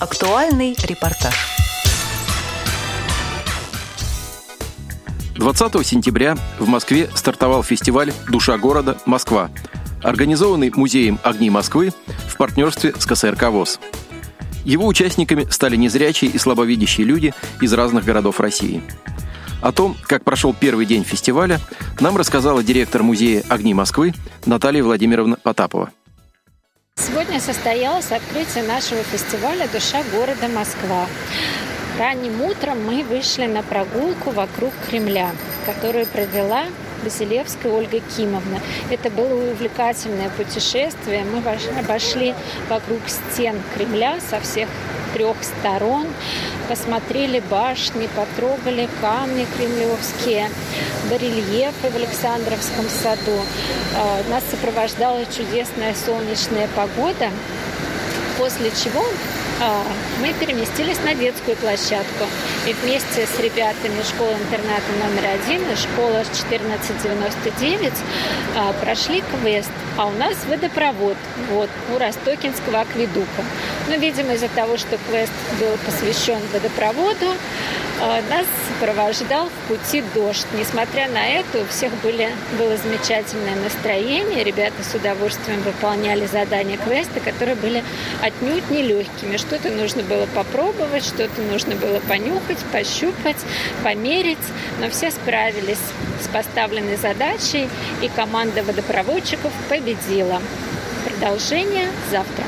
Актуальный репортаж. 20 сентября в Москве стартовал фестиваль «Душа города. Москва», организованный Музеем огней Москвы в партнерстве с КСРК ВОЗ. Его участниками стали незрячие и слабовидящие люди из разных городов России. О том, как прошел первый день фестиваля, нам рассказала директор Музея огней Москвы Наталья Владимировна Потапова. Сегодня состоялось открытие нашего фестиваля «Душа города Москва». Ранним утром мы вышли на прогулку вокруг Кремля, которую провела Василевская Ольга Кимовна. Это было увлекательное путешествие. Мы обошли вокруг стен Кремля со всех трех сторон, посмотрели башни, потрогали камни кремлевские, барельефы в Александровском саду. А, нас сопровождала чудесная солнечная погода, после чего а, мы переместились на детскую площадку. И вместе с ребятами школы-интерната номер один и школа 1499 а, прошли квест. А у нас водопровод вот, у Ростокинского акведука. Но, ну, видимо, из-за того, что квест был посвящен водопроводу, а, нас сопровождал в пути дождь. Несмотря на это, у всех были, было замечательное настроение. Ребята с удовольствием выполняли задания квеста, которые были отнюдь нелегкими. Что-то нужно было попробовать, что-то нужно было понюхать, пощупать, померить. Но все справились с поставленной задачей, и команда водопроводчиков победила. Продолжение завтра.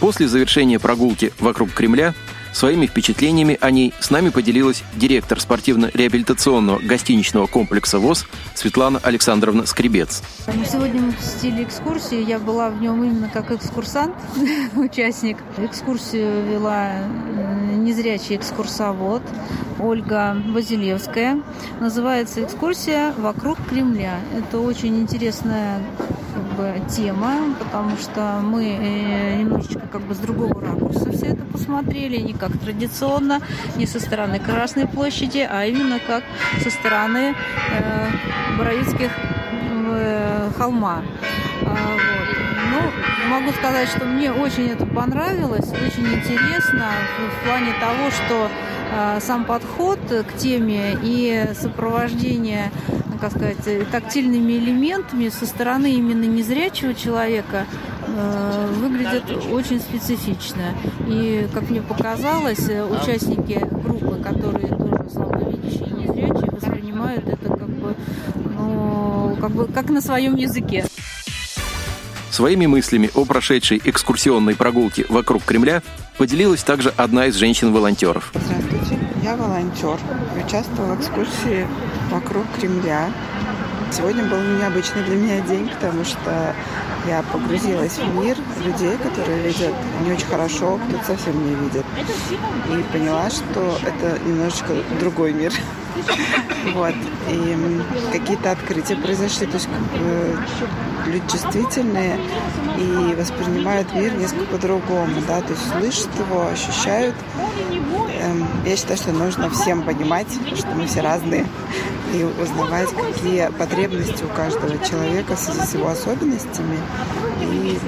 После завершения прогулки вокруг Кремля Своими впечатлениями о ней с нами поделилась директор спортивно-реабилитационного гостиничного комплекса ВОЗ Светлана Александровна Скребец. Сегодня мы посетили экскурсию. Я была в нем именно как экскурсант, участник. Экскурсию вела незрячий экскурсовод Ольга Базилевская. Называется экскурсия «Вокруг Кремля». Это очень интересная бы, тема, потому что мы э, немножечко как бы с другого ракурса все это посмотрели, не как традиционно, не со стороны Красной площади, а именно как со стороны э, Боровицких э, холма. А, вот. Ну, могу сказать, что мне очень это понравилось, очень интересно в, в плане того, что э, сам подход к теме и сопровождение как сказать, тактильными элементами со стороны именно незрячего человека э, выглядит очень специфично. И, как мне показалось, участники группы, которые тоже слабовидящие и незрячие, воспринимают это как бы, ну, как бы как на своем языке. Своими мыслями о прошедшей экскурсионной прогулке вокруг Кремля поделилась также одна из женщин-волонтеров. Здравствуйте, я волонтер. Участвовала в экскурсии вокруг Кремля. Сегодня был необычный для меня день, потому что я погрузилась в мир людей, которые видят не очень хорошо, кто-то совсем не видит. И поняла, что это немножечко другой мир. Вот. И какие-то открытия произошли. То есть люди чувствительные и воспринимают мир несколько по-другому. Да? То есть слышат его, ощущают. Эм, я считаю, что нужно всем понимать, что мы все разные и узнавать, какие потребности у каждого человека в связи с его особенностями и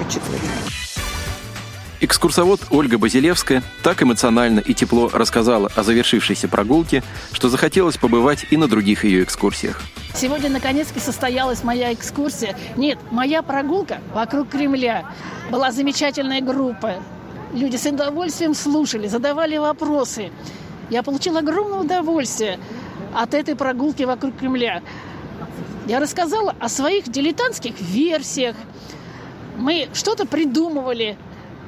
учитывать Экскурсовод Ольга Базилевская так эмоционально и тепло рассказала о завершившейся прогулке, что захотелось побывать и на других ее экскурсиях. Сегодня наконец-то состоялась моя экскурсия. Нет, моя прогулка вокруг Кремля. Была замечательная группа. Люди с удовольствием слушали, задавали вопросы. Я получила огромное удовольствие от этой прогулки вокруг Кремля. Я рассказала о своих дилетантских версиях. Мы что-то придумывали,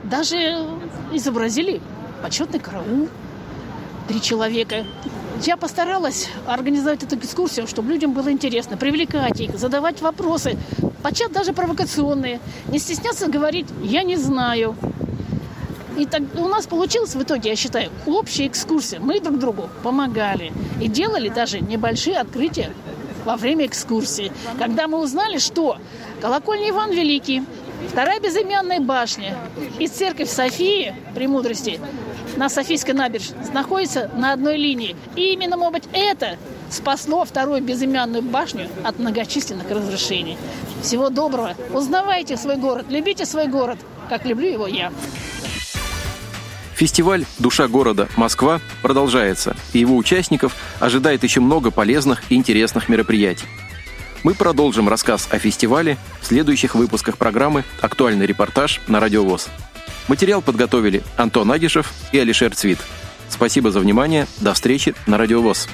даже изобразили почетный караул. Три человека. Я постаралась организовать эту экскурсию, чтобы людям было интересно, привлекать их, задавать вопросы, подчас даже провокационные. Не стесняться говорить «я не знаю». И так у нас получилось в итоге, я считаю, общая экскурсия. Мы друг другу помогали и делали даже небольшие открытия во время экскурсии. Когда мы узнали, что колокольня Иван Великий, вторая безымянная башня и церковь Софии Премудрости на Софийской набережной находится на одной линии. И именно, может быть, это спасло вторую безымянную башню от многочисленных разрушений. Всего доброго. Узнавайте свой город, любите свой город, как люблю его я. Фестиваль «Душа города. Москва» продолжается, и его участников ожидает еще много полезных и интересных мероприятий. Мы продолжим рассказ о фестивале в следующих выпусках программы «Актуальный репортаж» на Радиовоз. Материал подготовили Антон Агишев и Алишер Цвит. Спасибо за внимание. До встречи на Радиовоз.